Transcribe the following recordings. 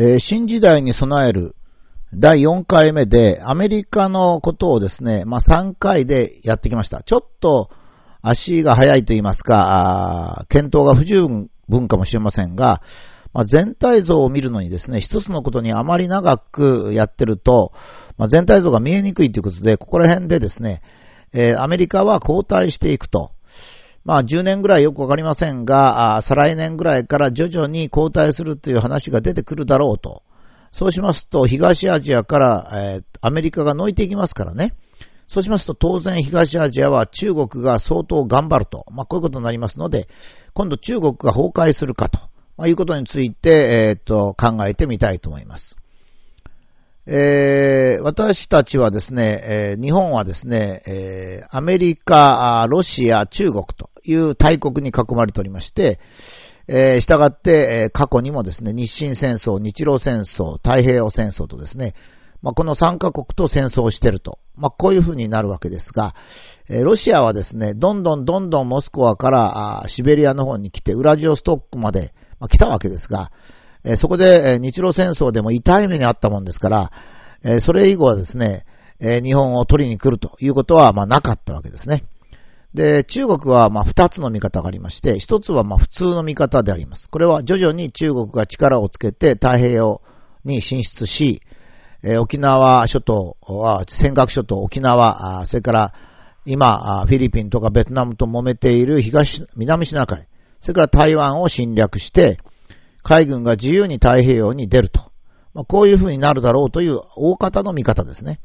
えー、新時代に備える第4回目でアメリカのことをですね、まあ、3回でやってきました。ちょっと足が速いと言いますか、検討が不十分かもしれませんが、まあ、全体像を見るのにですね、一つのことにあまり長くやってると、まあ、全体像が見えにくいということで、ここら辺でですね、えー、アメリカは後退していくと。まあ10年ぐらいよくわかりませんが、再来年ぐらいから徐々に後退するという話が出てくるだろうと。そうしますと、東アジアから、えー、アメリカが抜いていきますからね。そうしますと、当然東アジアは中国が相当頑張ると。まあ、こういうことになりますので、今度中国が崩壊するかと、まあ、いうことについて、えー、と、考えてみたいと思います。えー、私たちはですね、えー、日本はですね、えー、アメリカ、ロシア、中国という大国に囲まれておりまして、えー、従って、えー、過去にもですね、日清戦争、日露戦争、太平洋戦争とですね、まあ、この3カ国と戦争をしていると。まあ、こういうふうになるわけですが、えー、ロシアはですね、どんどんどんどんモスクワからシベリアの方に来て、ウラジオストックまで、まあ、来たわけですが、え、そこで、え、日露戦争でも痛い目にあったもんですから、え、それ以後はですね、え日本を取りに来るということは、まあ、なかったわけですね。で、中国は、まあ、二つの見方がありまして、一つは、まあ、普通の見方であります。これは、徐々に中国が力をつけて太平洋に進出し、え、沖縄諸島は、尖閣諸島、沖縄、それから、今、フィリピンとかベトナムと揉めている東、南シナ海、それから台湾を侵略して、海軍が自由に太平洋に出ると。まあ、こういう風になるだろうという大方の見方ですね。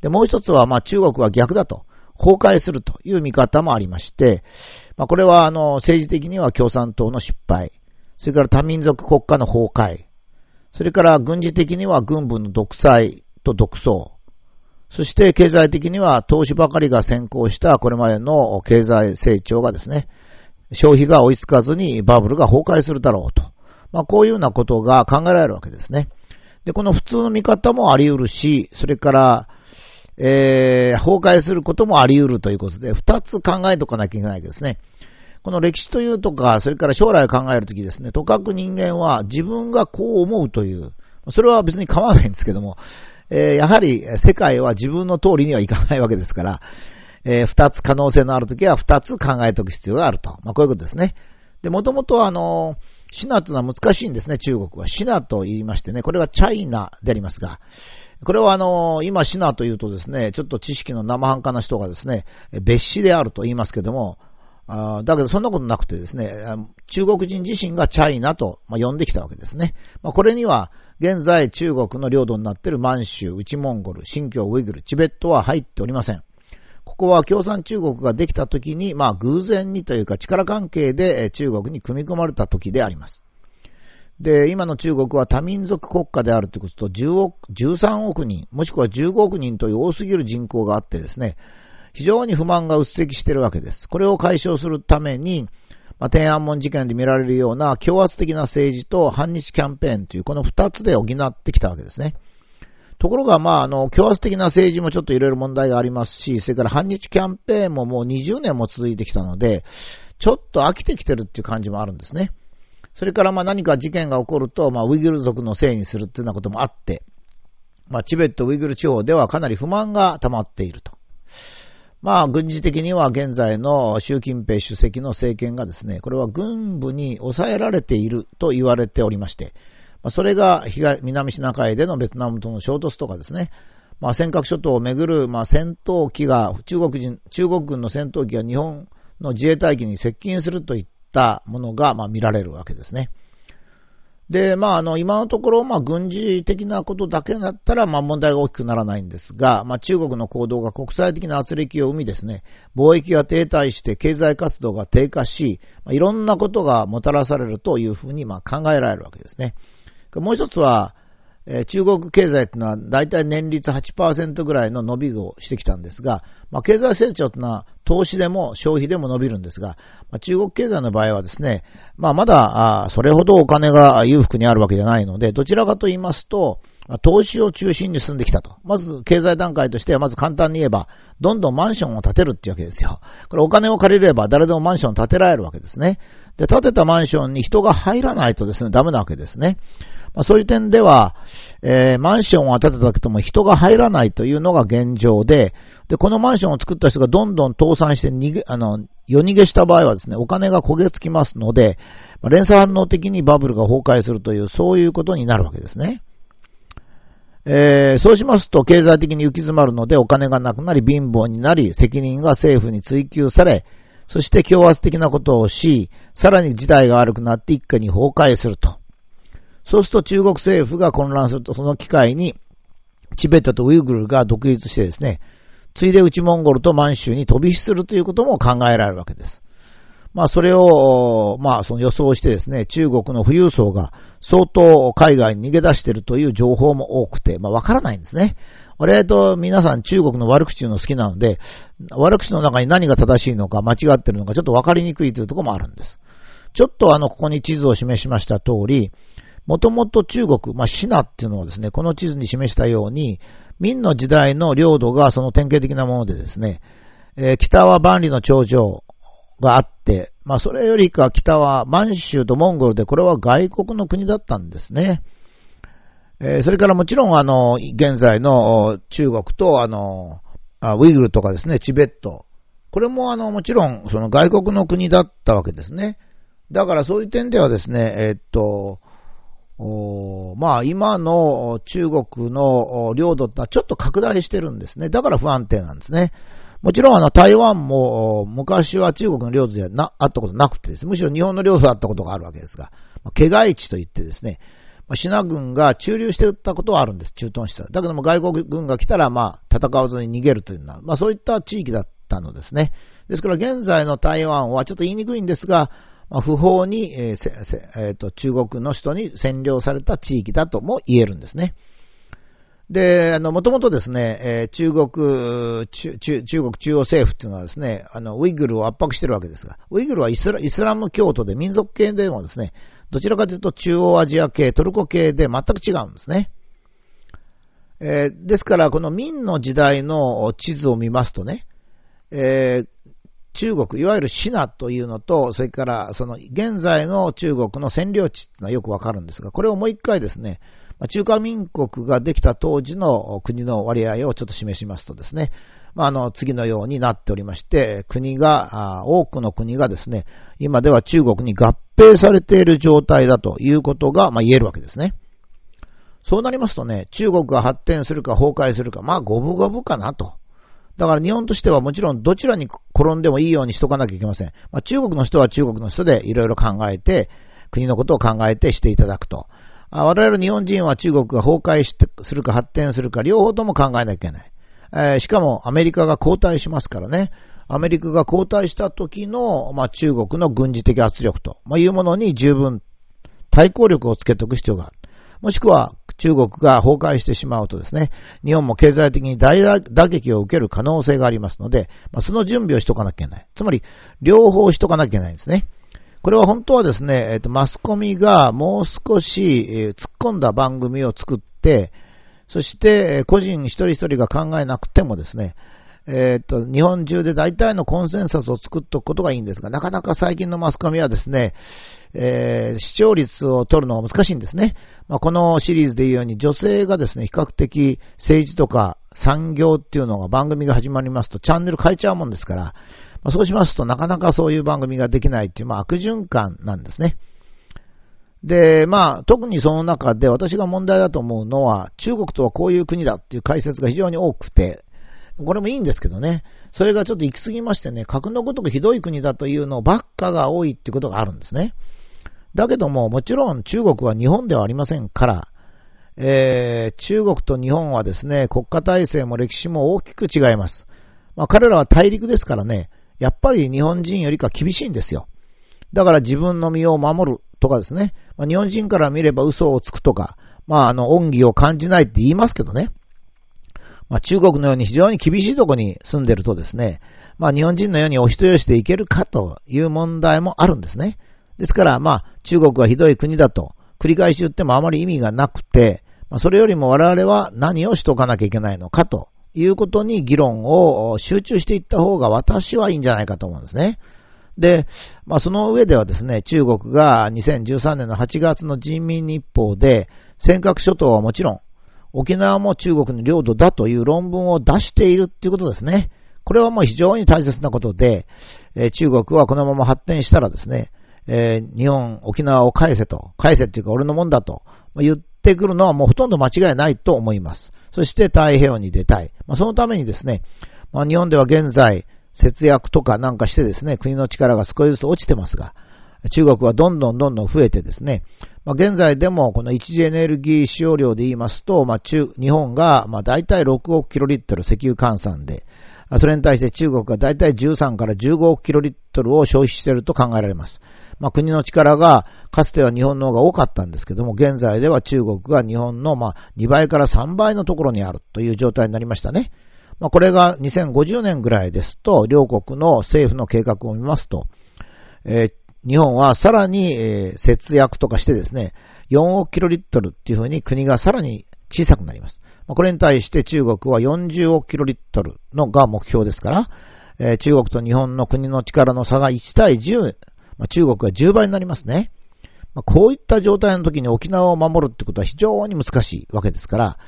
で、もう一つは、まあ、中国は逆だと。崩壊するという見方もありまして、まあ、これは、あの、政治的には共産党の失敗。それから多民族国家の崩壊。それから軍事的には軍部の独裁と独創。そして経済的には投資ばかりが先行したこれまでの経済成長がですね、消費が追いつかずにバブルが崩壊するだろうと。まあこういうようなことが考えられるわけですね。で、この普通の見方もあり得るし、それから、えー、崩壊することもあり得るということで、二つ考えとかなきゃいけないわけですね。この歴史というとか、それから将来を考えるときですね、とかく人間は自分がこう思うという、それは別に構わないんですけども、えー、やはり世界は自分の通りにはいかないわけですから、えー、二つ可能性のあるときは二つ考えておく必要があると。まあ、こういうことですね。で、もともとあの、シナというのは難しいんですね、中国は。シナと言いましてね、これはチャイナでありますが、これはあの、今シナというとですね、ちょっと知識の生半可な人がですね、別紙であると言いますけども、だけどそんなことなくてですね、中国人自身がチャイナと、呼んできたわけですね。これには、現在中国の領土になっている満州、内モンゴル、新疆ウイグル、チベットは入っておりません。ここは共産中国ができた時に、まあ偶然にというか力関係で中国に組み込まれた時であります。で、今の中国は多民族国家であるということと、10億、13億人、もしくは15億人という多すぎる人口があってですね、非常に不満が鬱積しているわけです。これを解消するために、まあ、天安門事件で見られるような強圧的な政治と反日キャンペーンというこの二つで補ってきたわけですね。ところが、まあ、あの、強圧的な政治もちょっといろいろ問題がありますし、それから反日キャンペーンももう20年も続いてきたので、ちょっと飽きてきてるっていう感じもあるんですね。それからまあ何か事件が起こると、まあウイグル族のせいにするっていうようなこともあって、まあチベットウイグル地方ではかなり不満が溜まっていると。まあ、軍事的には現在の習近平主席の政権がですね、これは軍部に抑えられていると言われておりまして、まあ、それが東、南シナ海でのベトナムとの衝突とかですね、まあ、尖閣諸島をめぐる、まあ、戦闘機が、中国人、中国軍の戦闘機が日本の自衛隊機に接近するといったものが、まあ、見られるわけですね。で、まあ、あの、今のところ、まあ、軍事的なことだけだったら、まあ、問題が大きくならないんですが、まあ、中国の行動が国際的な圧力を生みですね、貿易が停滞して経済活動が低下し、まあ、いろんなことがもたらされるというふうに、まあ、考えられるわけですね。もう一つは、え、中国経済というのは大体年率8%ぐらいの伸びをしてきたんですが、まあ、経済成長というのは投資でも消費でも伸びるんですが、まあ、中国経済の場合はですね、まあ、まだあそれほどお金が裕福にあるわけじゃないので、どちらかと言いますと、投資を中心に進んできたと。まず、経済段階としては、まず簡単に言えば、どんどんマンションを建てるっていうわけですよ。これお金を借りれば誰でもマンションを建てられるわけですね。で、建てたマンションに人が入らないとですね、ダメなわけですね。まあ、そういう点では、えー、マンションを建てたけども人が入らないというのが現状で、で、このマンションを作った人がどんどん倒産して逃げ、あの、夜逃げした場合はですね、お金が焦げつきますので、まあ、連鎖反応的にバブルが崩壊するという、そういうことになるわけですね。えー、そうしますと経済的に行き詰まるのでお金がなくなり貧乏になり責任が政府に追及され、そして強圧的なことをし、さらに事態が悪くなって一家に崩壊すると。そうすると中国政府が混乱するとその機会にチベットとウイグルが独立してですね、ついで内モンゴルと満州に飛び火するということも考えられるわけです。まあそれを、まあその予想してですね、中国の富裕層が相当海外に逃げ出しているという情報も多くて、まあわからないんですね。割と皆さん中国の悪口の好きなので、悪口の中に何が正しいのか間違ってるのかちょっとわかりにくいというところもあるんです。ちょっとあの、ここに地図を示しました通り、もともと中国、まあ、シナっていうのはですね、この地図に示したように、明の時代の領土がその典型的なものでですね、えー、北は万里の長城があって、まあそれよりか北は満州とモンゴルでこれは外国の国だったんですね。えー、それからもちろんあの、現在の中国とあの、ウイグルとかですね、チベット。これもあの、もちろんその外国の国だったわけですね。だからそういう点ではですね、えー、っと、まあ今の中国の領土ってのはちょっと拡大してるんですね。だから不安定なんですね。もちろんあの台湾も昔は中国の領土ではな、あったことなくてですね、むしろ日本の領土だったことがあるわけですが、まあ、毛外地と言ってですね、まあ、シナ軍が駐留していたことはあるんです、駐屯地だけども外国軍が来たらまあ戦わずに逃げるというのは、まあそういった地域だったのですね。ですから現在の台湾はちょっと言いにくいんですが、まあ、不法に、えーえー、と中国の人に占領された地域だとも言えるんですね。で、あの、もともとですね、えー、中国中、中国中央政府っていうのはですね、あの、ウイグルを圧迫してるわけですが、ウイグルはイスライスラム教徒で民族系でもですね、どちらかというと中央アジア系、トルコ系で全く違うんですね。えー、ですから、この民の時代の地図を見ますとね、えー、中国、いわゆるシナというのと、それからその現在の中国の占領地っていうのはよくわかるんですが、これをもう一回ですね、中華民国ができた当時の国の割合をちょっと示しますとですね、まあ、あの、次のようになっておりまして、国が、多くの国がですね、今では中国に合併されている状態だということが、まあ、言えるわけですね。そうなりますとね、中国が発展するか崩壊するか、まあ、五分五分かなと。だから日本としてはもちろんどちらに転んでもいいようにしとかなきゃいけません。まあ、中国の人は中国の人でいろいろ考えて、国のことを考えてしていただくと。我々日本人は中国が崩壊してするか発展するか両方とも考えなきゃいけない。えー、しかもアメリカが後退しますからね。アメリカが後退した時の、まあ、中国の軍事的圧力と、ま、いうものに十分対抗力をつけておく必要がある。もしくは中国が崩壊してしまうとですね、日本も経済的に大打撃を受ける可能性がありますので、まあ、その準備をしとかなきゃいけない。つまり、両方しとかなきゃいけないんですね。これは本当はですね、えっ、と、マスコミがもう少し、えー、突っ込んだ番組を作って、そして、個人一人一人が考えなくてもですね、えっ、と、日本中で大体のコンセンサスを作っておくことがいいんですが、なかなか最近のマスコミはですね、えー、視聴率を取るのが難しいんですね。まあ、このシリーズで言うように、女性がですね、比較的政治とか産業っていうのが番組が始まりますと、チャンネル変えちゃうもんですから、まあ、そうしますとなかなかそういう番組ができないっていう、まあ、悪循環なんですね。で、まあ、特にその中で私が問題だと思うのは、中国とはこういう国だっていう解説が非常に多くて、これもいいんですけどね。それがちょっと行き過ぎましてね、格のごとくひどい国だというのばっかが多いっていことがあるんですね。だけども、もちろん中国は日本ではありませんから、えー、中国と日本はですね、国家体制も歴史も大きく違います。まあ彼らは大陸ですからね、やっぱり日本人よりか厳しいんですよ。だから自分の身を守るとかですね、まあ、日本人から見れば嘘をつくとか、まああの、恩義を感じないって言いますけどね。まあ、中国のように非常に厳しいとこに住んでるとですね、まあ、日本人のようにお人よしでいけるかという問題もあるんですね。ですから、まあ、中国はひどい国だと、繰り返し言ってもあまり意味がなくて、まあ、それよりも我々は何をしとかなきゃいけないのかということに議論を集中していった方が私はいいんじゃないかと思うんですね。で、まあその上ではですね、中国が2013年の8月の人民日報で、尖閣諸島はもちろん、沖縄も中国の領土だという論文を出しているっていうことですね。これはもう非常に大切なことで、え、中国はこのまま発展したらですね、え、日本、沖縄を返せと、返せっていうか俺のもんだと言ってくるのはもうほとんど間違いないと思います。そして太平洋に出たい。まあ、そのためにですね、まあ、日本では現在、節約とかなんかしてですね、国の力が少しずつ落ちてますが、中国はどんどんどんどん増えてですね、まあ、現在でもこの一次エネルギー使用量で言いますと、まあ、中、日本が、まあ、大体6億キロリットル石油換算で、それに対して中国が大体13から15億キロリットルを消費していると考えられます。まあ、国の力が、かつては日本の方が多かったんですけども、現在では中国が日本の、まあ、2倍から3倍のところにあるという状態になりましたね。まあ、これが2050年ぐらいですと、両国の政府の計画を見ますと、えー、日本はさらに、節約とかしてですね、4億キロリットルっていうふうに国がさらに小さくなります。これに対して中国は40億キロリットルのが目標ですから、中国と日本の国の力の差が1対10、中国が10倍になりますね。こういった状態の時に沖縄を守るってことは非常に難しいわけですから、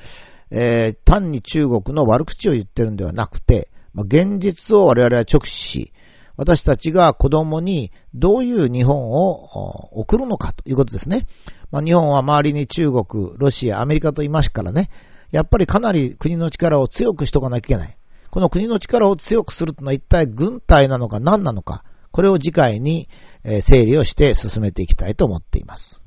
えー、単に中国の悪口を言ってるんではなくて、現実を我々は直視し、私たちが子供にどういう日本を送るのかということですね。まあ、日本は周りに中国、ロシア、アメリカといますからね、やっぱりかなり国の力を強くしとかなきゃいけない。この国の力を強くするというのは一体軍隊なのか何なのか、これを次回に整理をして進めていきたいと思っています。